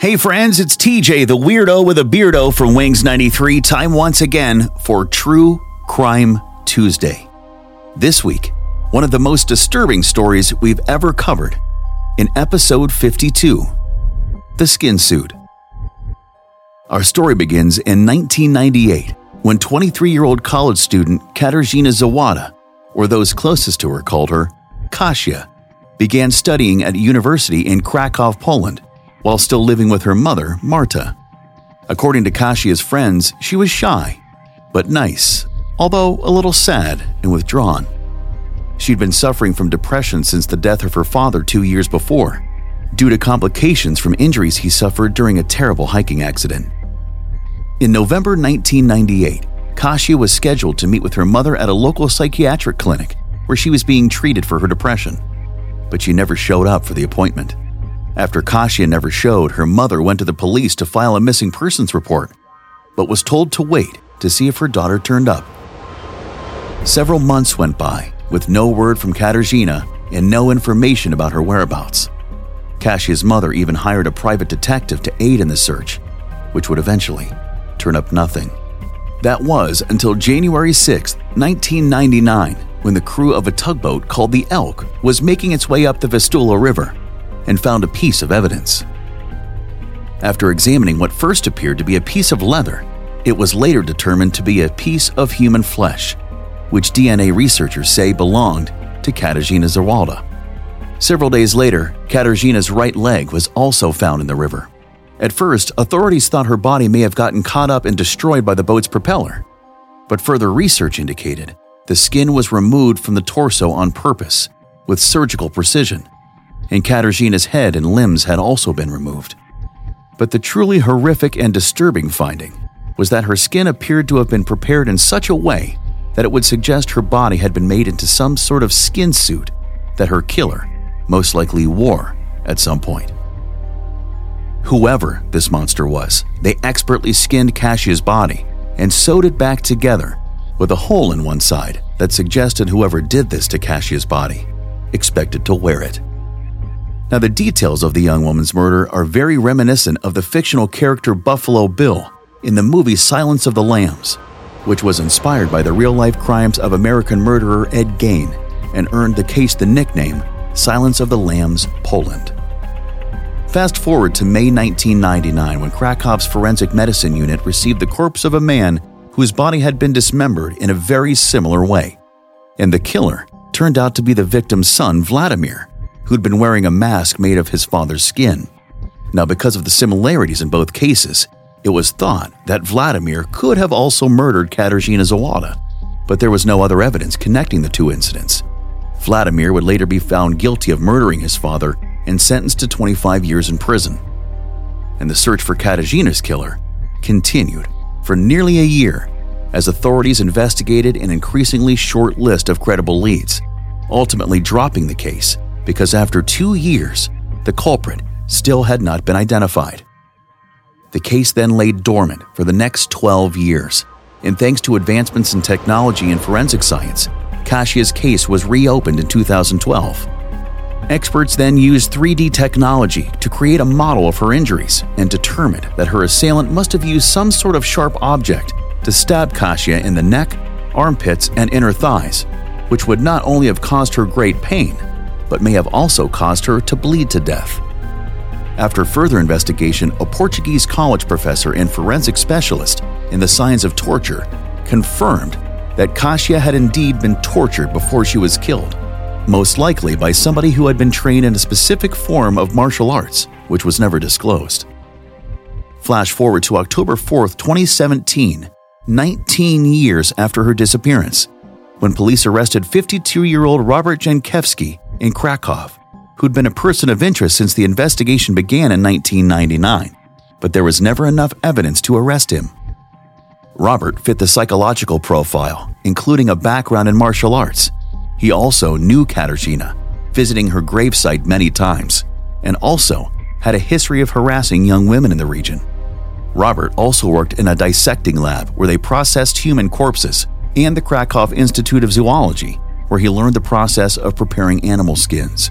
Hey friends, it's TJ, the weirdo with a beardo from Wings 93. Time once again for True Crime Tuesday. This week, one of the most disturbing stories we've ever covered in episode 52 The Skin Suit. Our story begins in 1998 when 23 year old college student Katarzyna Zawada, or those closest to her called her Kasia, began studying at a university in Krakow, Poland while still living with her mother, Marta. According to Kasia's friends, she was shy, but nice, although a little sad and withdrawn. She'd been suffering from depression since the death of her father two years before, due to complications from injuries he suffered during a terrible hiking accident. In November 1998, Kasia was scheduled to meet with her mother at a local psychiatric clinic where she was being treated for her depression, but she never showed up for the appointment. After Kasia never showed, her mother went to the police to file a missing persons report, but was told to wait to see if her daughter turned up. Several months went by with no word from Katarzyna and no information about her whereabouts. Kasia's mother even hired a private detective to aid in the search, which would eventually turn up nothing. That was until January 6, 1999, when the crew of a tugboat called the Elk was making its way up the Vistula River and found a piece of evidence. After examining what first appeared to be a piece of leather, it was later determined to be a piece of human flesh, which DNA researchers say belonged to Katarzyna Zawada. Several days later, Katarzyna's right leg was also found in the river. At first, authorities thought her body may have gotten caught up and destroyed by the boat's propeller. But further research indicated the skin was removed from the torso on purpose, with surgical precision, and Katarzyna's head and limbs had also been removed. But the truly horrific and disturbing finding was that her skin appeared to have been prepared in such a way that it would suggest her body had been made into some sort of skin suit that her killer most likely wore at some point. Whoever this monster was, they expertly skinned Kasia's body and sewed it back together with a hole in one side that suggested whoever did this to Kasia's body expected to wear it. Now, the details of the young woman's murder are very reminiscent of the fictional character Buffalo Bill in the movie Silence of the Lambs, which was inspired by the real life crimes of American murderer Ed Gein and earned the case the nickname Silence of the Lambs Poland. Fast forward to May 1999 when Krakow's forensic medicine unit received the corpse of a man whose body had been dismembered in a very similar way. And the killer turned out to be the victim's son, Vladimir, who'd been wearing a mask made of his father's skin. Now, because of the similarities in both cases, it was thought that Vladimir could have also murdered Katarzyna Zawada, but there was no other evidence connecting the two incidents. Vladimir would later be found guilty of murdering his father and sentenced to 25 years in prison. And the search for Katarzyna's killer continued for nearly a year as authorities investigated an increasingly short list of credible leads, ultimately dropping the case because after two years, the culprit still had not been identified. The case then lay dormant for the next 12 years, and thanks to advancements in technology and forensic science, Kasia's case was reopened in 2012. Experts then used 3D technology to create a model of her injuries and determined that her assailant must have used some sort of sharp object to stab Kasia in the neck, armpits, and inner thighs, which would not only have caused her great pain, but may have also caused her to bleed to death. After further investigation, a Portuguese college professor and forensic specialist in the science of torture confirmed that Kasia had indeed been tortured before she was killed, most likely by somebody who had been trained in a specific form of martial arts, which was never disclosed. Flash forward to October 4, 2017, 19 years after her disappearance, when police arrested 52 year old Robert Jankowski in Krakow, who'd been a person of interest since the investigation began in 1999, but there was never enough evidence to arrest him. Robert fit the psychological profile, including a background in martial arts. He also knew Katarzyna, visiting her gravesite many times, and also had a history of harassing young women in the region. Robert also worked in a dissecting lab where they processed human corpses and the Krakow Institute of Zoology, where he learned the process of preparing animal skins.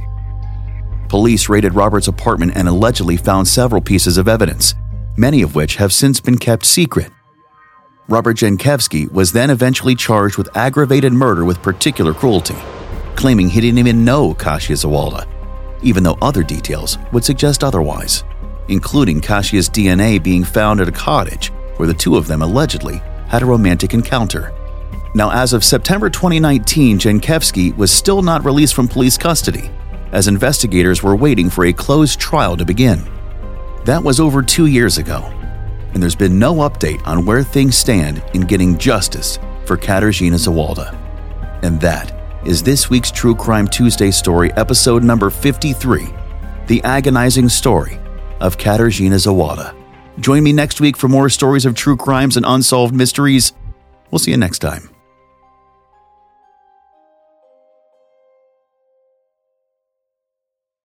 Police raided Robert's apartment and allegedly found several pieces of evidence, many of which have since been kept secret. Robert Jankowski was then eventually charged with aggravated murder with particular cruelty, claiming he didn't even know Kasia Zawalda, even though other details would suggest otherwise, including Kasia's DNA being found at a cottage where the two of them allegedly had a romantic encounter. Now, as of September 2019, Jankowski was still not released from police custody, as investigators were waiting for a closed trial to begin. That was over two years ago, and there's been no update on where things stand in getting justice for Katarzyna Zawalda. And that is this week's True Crime Tuesday story, episode number 53 The Agonizing Story of Katarzyna Zawalda. Join me next week for more stories of true crimes and unsolved mysteries. We'll see you next time.